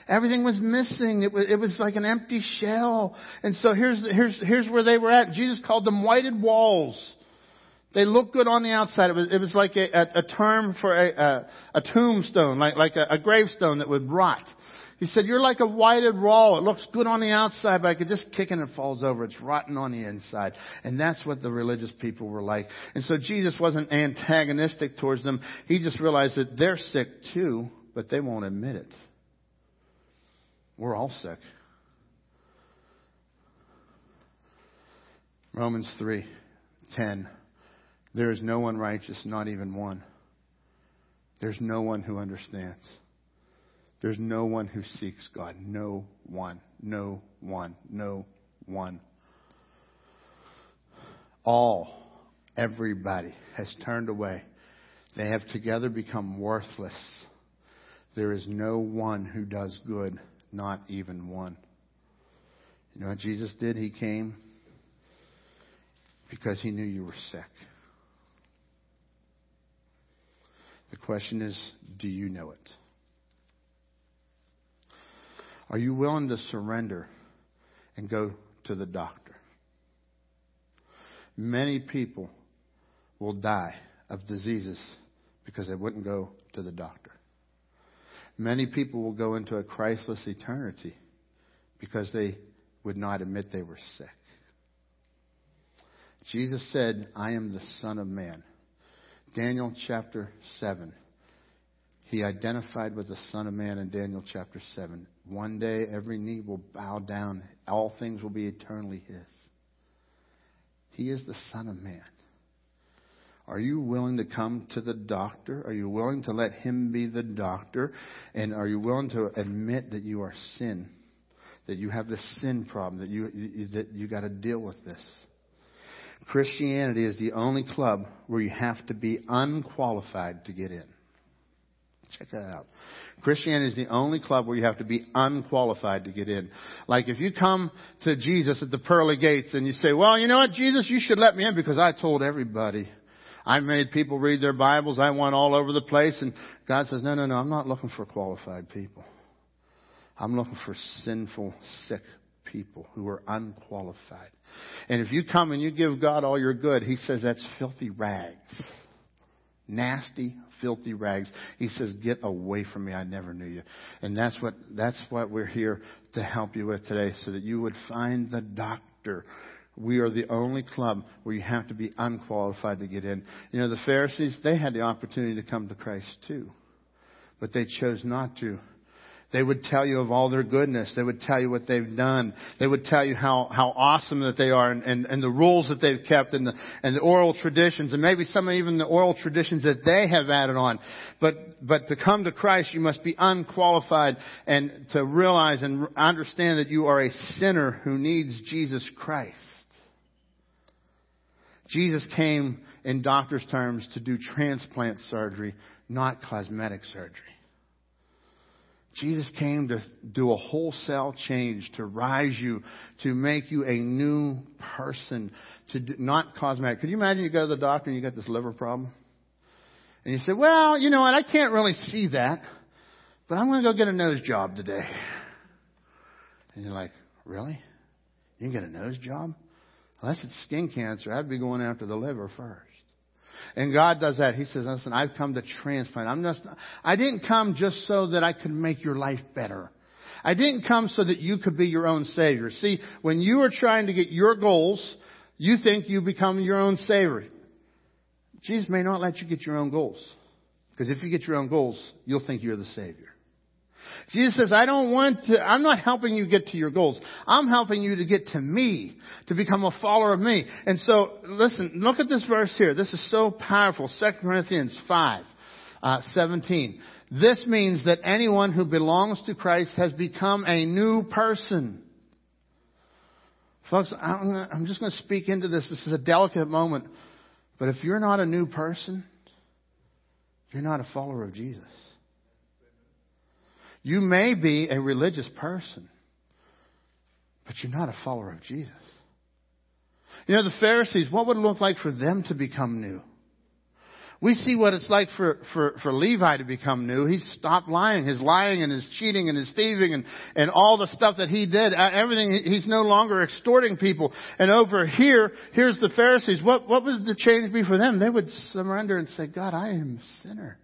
Everything was missing. It was, it was like an empty shell. And so here's, here's, here's where they were at. Jesus called them whited walls. They look good on the outside. It was, it was like a, a, a term for a, a, a tombstone, like, like a, a gravestone that would rot. He said, you're like a whited wall. It looks good on the outside, but I could just kick it and it falls over. It's rotten on the inside. And that's what the religious people were like. And so Jesus wasn't antagonistic towards them. He just realized that they're sick too, but they won't admit it. We're all sick. Romans 3:10 There is no one righteous, not even one. There's no one who understands. There's no one who seeks God. No one. No one. No one. All, everybody has turned away. They have together become worthless. There is no one who does good not even one. You know what Jesus did? He came because he knew you were sick. The question is, do you know it? Are you willing to surrender and go to the doctor? Many people will die of diseases because they wouldn't go to the doctor. Many people will go into a Christless eternity because they would not admit they were sick. Jesus said, I am the Son of Man. Daniel chapter 7. He identified with the Son of Man in Daniel chapter 7. One day every knee will bow down, all things will be eternally His. He is the Son of Man. Are you willing to come to the doctor? Are you willing to let him be the doctor? And are you willing to admit that you are sin? That you have this sin problem, that you, that you got to deal with this? Christianity is the only club where you have to be unqualified to get in. Check that out. Christianity is the only club where you have to be unqualified to get in. Like if you come to Jesus at the pearly gates and you say, well, you know what, Jesus, you should let me in because I told everybody I made people read their Bibles. I went all over the place. And God says, no, no, no, I'm not looking for qualified people. I'm looking for sinful, sick people who are unqualified. And if you come and you give God all your good, He says that's filthy rags. Nasty, filthy rags. He says, get away from me. I never knew you. And that's what, that's what we're here to help you with today so that you would find the doctor we are the only club where you have to be unqualified to get in. You know, the Pharisees, they had the opportunity to come to Christ too, but they chose not to. They would tell you of all their goodness. They would tell you what they've done. They would tell you how, how awesome that they are and, and, and the rules that they've kept and the, and the oral traditions and maybe some even the oral traditions that they have added on. But, but to come to Christ, you must be unqualified and to realize and understand that you are a sinner who needs Jesus Christ. Jesus came in doctor's terms to do transplant surgery, not cosmetic surgery. Jesus came to do a wholesale change, to rise you, to make you a new person, to do, not cosmetic. Could you imagine you go to the doctor and you got this liver problem? And you say, well, you know what, I can't really see that, but I'm going to go get a nose job today. And you're like, really? You can get a nose job? Unless it's skin cancer, I'd be going after the liver first. And God does that. He says, listen, I've come to transplant. I'm just, I didn't come just so that I could make your life better. I didn't come so that you could be your own savior. See, when you are trying to get your goals, you think you become your own savior. Jesus may not let you get your own goals. Because if you get your own goals, you'll think you're the savior. Jesus says, I don't want to, I'm not helping you get to your goals. I'm helping you to get to me, to become a follower of me. And so, listen, look at this verse here. This is so powerful. 2 Corinthians 5, uh, 17. This means that anyone who belongs to Christ has become a new person. Folks, I'm just going to speak into this. This is a delicate moment. But if you're not a new person, you're not a follower of Jesus. You may be a religious person, but you're not a follower of Jesus. You know, the Pharisees, what would it look like for them to become new? We see what it's like for, for, for Levi to become new. He stopped lying. His lying and his cheating and his thieving and, and all the stuff that he did, uh, everything, he's no longer extorting people. And over here, here's the Pharisees. What, what would the change be for them? They would surrender and say, God, I am a sinner.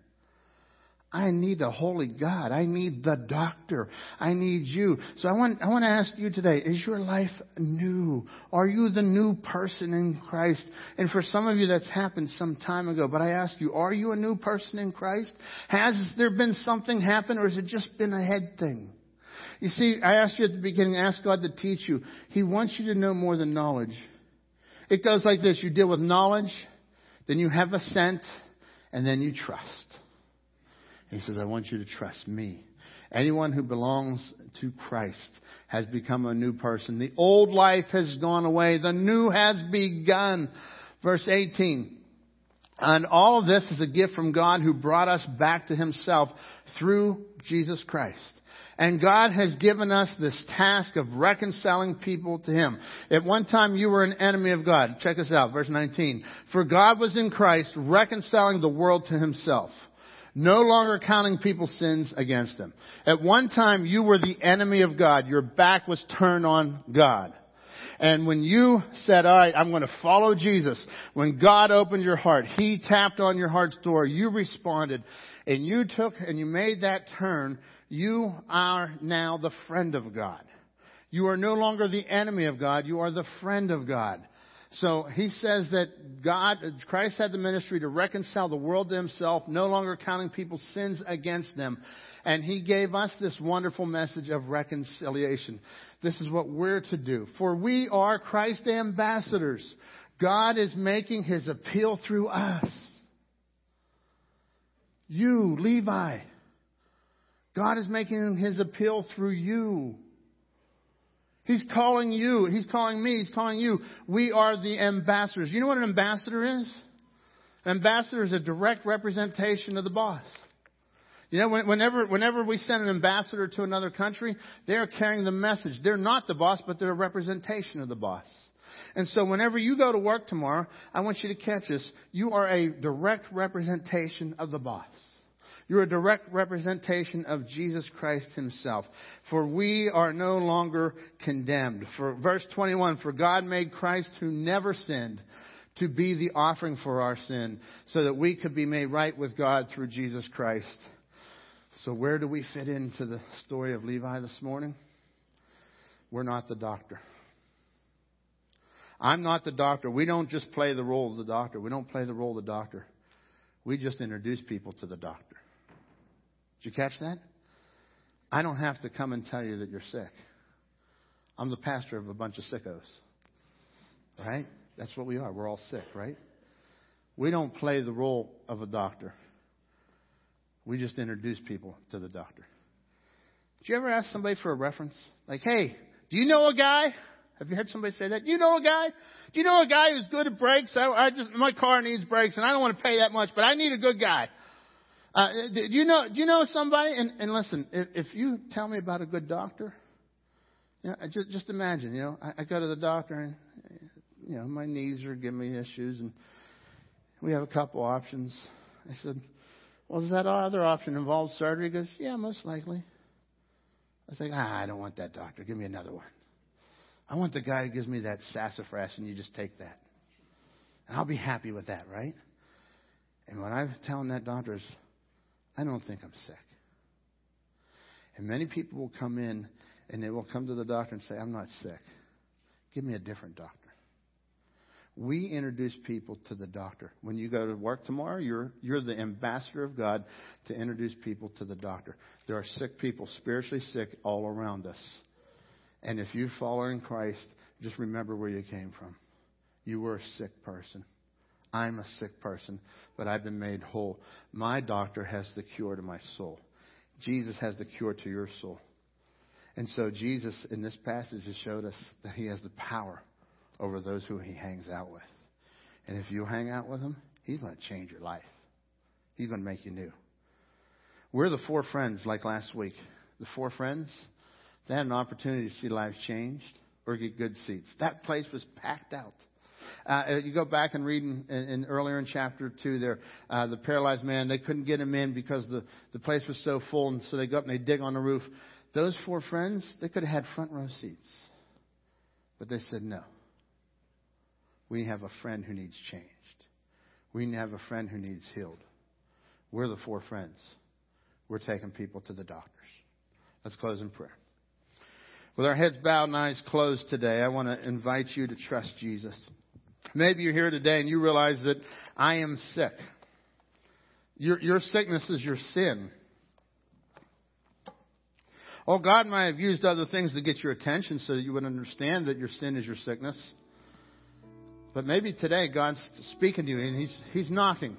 I need a holy God. I need the doctor. I need you. So I want, I want to ask you today, is your life new? Are you the new person in Christ? And for some of you that's happened some time ago, but I ask you, are you a new person in Christ? Has there been something happen or has it just been a head thing? You see, I asked you at the beginning, ask God to teach you. He wants you to know more than knowledge. It goes like this. You deal with knowledge, then you have assent, and then you trust. He says, I want you to trust me. Anyone who belongs to Christ has become a new person. The old life has gone away. The new has begun. Verse 18. And all of this is a gift from God who brought us back to himself through Jesus Christ. And God has given us this task of reconciling people to Him. At one time you were an enemy of God. Check this out, verse 19. For God was in Christ reconciling the world to Himself no longer counting people's sins against them. At one time, you were the enemy of God. Your back was turned on God. And when you said, all right, I'm going to follow Jesus, when God opened your heart, He tapped on your heart's door, you responded, and you took and you made that turn, you are now the friend of God. You are no longer the enemy of God, you are the friend of God. So he says that God, Christ had the ministry to reconcile the world to himself, no longer counting people's sins against them. And he gave us this wonderful message of reconciliation. This is what we're to do. For we are Christ's ambassadors. God is making his appeal through us. You, Levi. God is making his appeal through you. He's calling you. He's calling me. He's calling you. We are the ambassadors. You know what an ambassador is? An ambassador is a direct representation of the boss. You know, whenever, whenever we send an ambassador to another country, they're carrying the message. They're not the boss, but they're a representation of the boss. And so whenever you go to work tomorrow, I want you to catch this. You are a direct representation of the boss. You're a direct representation of Jesus Christ himself. For we are no longer condemned. For verse 21, for God made Christ who never sinned to be the offering for our sin so that we could be made right with God through Jesus Christ. So where do we fit into the story of Levi this morning? We're not the doctor. I'm not the doctor. We don't just play the role of the doctor. We don't play the role of the doctor. We just introduce people to the doctor. Did you catch that? I don't have to come and tell you that you're sick. I'm the pastor of a bunch of sickos. Right? That's what we are. We're all sick, right? We don't play the role of a doctor. We just introduce people to the doctor. Did you ever ask somebody for a reference? Like, hey, do you know a guy? Have you heard somebody say that? Do you know a guy? Do you know a guy who's good at brakes? I, I just, my car needs brakes and I don't want to pay that much, but I need a good guy. Uh, do you know? Do you know somebody? And, and listen, if, if you tell me about a good doctor, you know, just just imagine. You know, I, I go to the doctor and you know my knees are giving me issues, and we have a couple options. I said, "Well, does that other option involve surgery?" He goes, "Yeah, most likely." I say, "Ah, I don't want that doctor. Give me another one. I want the guy who gives me that sassafras, and you just take that, and I'll be happy with that, right?" And what I'm telling that doctor is, I don't think I'm sick. And many people will come in and they will come to the doctor and say, I'm not sick. Give me a different doctor. We introduce people to the doctor. When you go to work tomorrow, you're, you're the ambassador of God to introduce people to the doctor. There are sick people, spiritually sick, all around us. And if you're following Christ, just remember where you came from. You were a sick person. I'm a sick person, but I've been made whole. My doctor has the cure to my soul. Jesus has the cure to your soul. And so Jesus, in this passage, has showed us that he has the power over those who he hangs out with. And if you hang out with him, he's going to change your life. He's going to make you new. We're the four friends like last week. The four friends, they had an opportunity to see lives changed or get good seats. That place was packed out. Uh, you go back and read in, in earlier in chapter two there, uh, the paralyzed man, they couldn't get him in because the, the place was so full, and so they go up and they dig on the roof. Those four friends, they could have had front row seats. But they said, no. We have a friend who needs changed. We have a friend who needs healed. We're the four friends. We're taking people to the doctors. Let's close in prayer. With our heads bowed and eyes closed today, I want to invite you to trust Jesus. Maybe you're here today and you realize that I am sick. Your, your sickness is your sin. Oh, God might have used other things to get your attention so that you would understand that your sin is your sickness. But maybe today God's speaking to you and He's, He's knocking.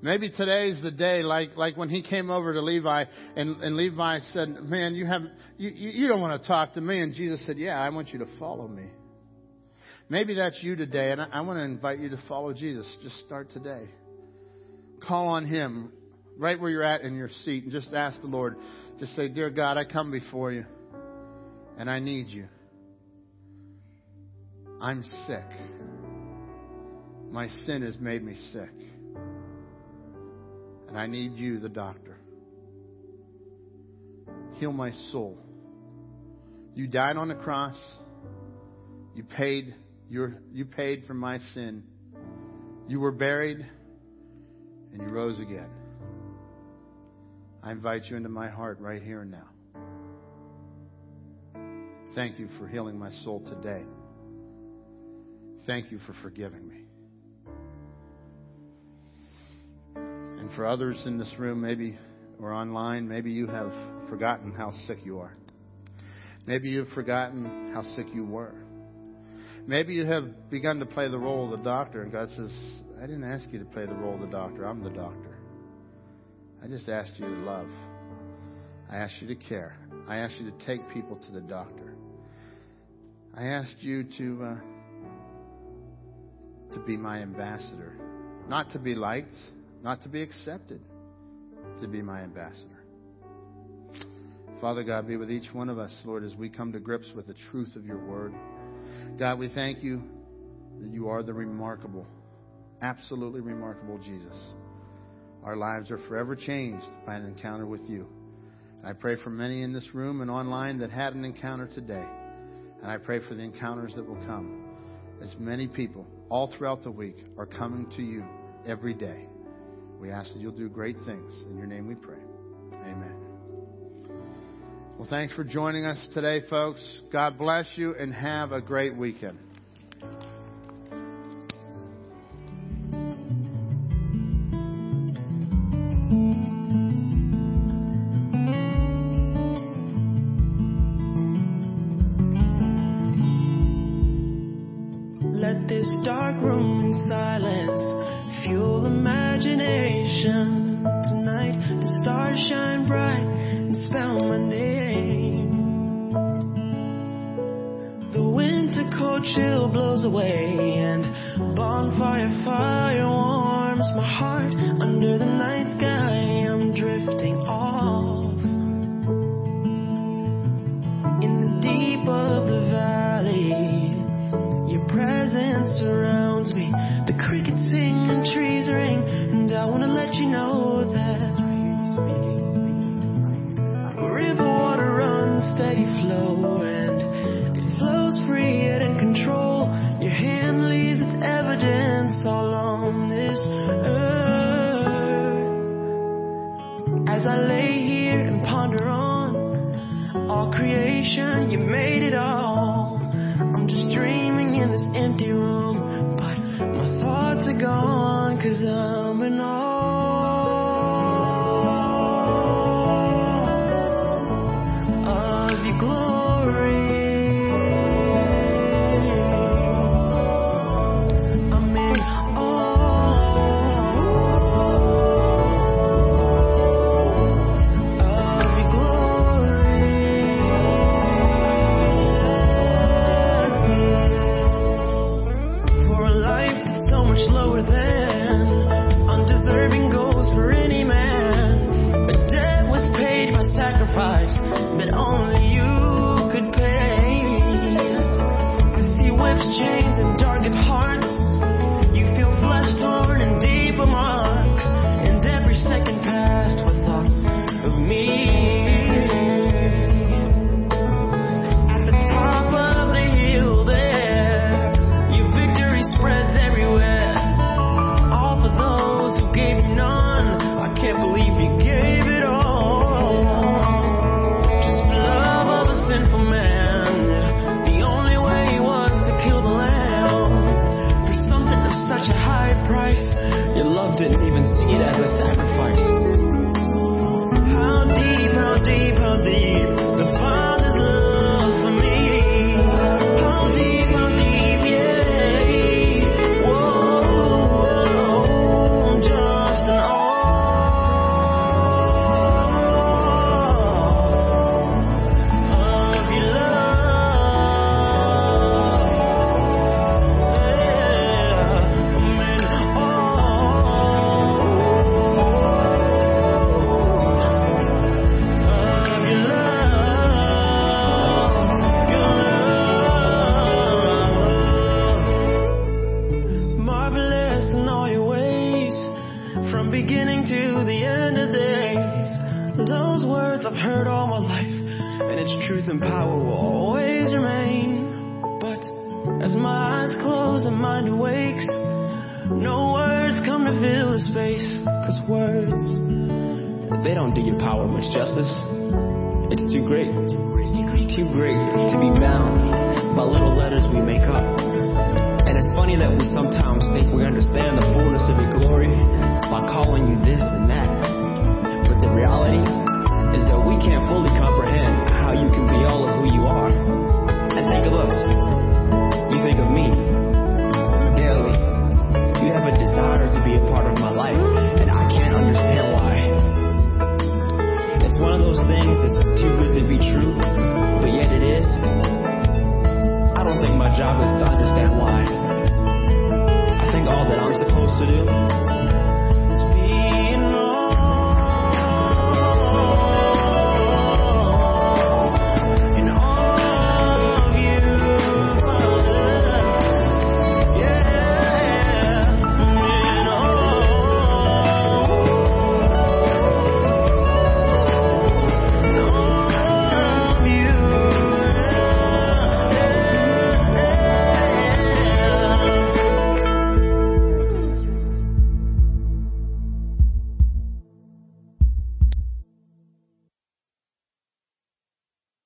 Maybe today's the day, like like when he came over to Levi, and, and Levi said, "Man, you have you, you don't want to talk to me." And Jesus said, "Yeah, I want you to follow me." Maybe that's you today, and I, I want to invite you to follow Jesus. Just start today. Call on Him right where you're at in your seat, and just ask the Lord. Just say, "Dear God, I come before you, and I need you. I'm sick. My sin has made me sick." And I need you, the doctor. Heal my soul. You died on the cross. You paid your, you paid for my sin. You were buried and you rose again. I invite you into my heart right here and now. Thank you for healing my soul today. Thank you for forgiving me. And for others in this room, maybe, or online, maybe you have forgotten how sick you are. Maybe you've forgotten how sick you were. Maybe you have begun to play the role of the doctor, and God says, I didn't ask you to play the role of the doctor. I'm the doctor. I just asked you to love. I asked you to care. I asked you to take people to the doctor. I asked you to uh, to be my ambassador, not to be liked, not to be accepted, to be my ambassador. Father God, be with each one of us, Lord, as we come to grips with the truth of your word. God, we thank you that you are the remarkable, absolutely remarkable Jesus. Our lives are forever changed by an encounter with you. And I pray for many in this room and online that had an encounter today. And I pray for the encounters that will come. As many people all throughout the week are coming to you every day. We ask that you'll do great things. In your name we pray. Amen. Well, thanks for joining us today, folks. God bless you and have a great weekend. Away and bonfire fire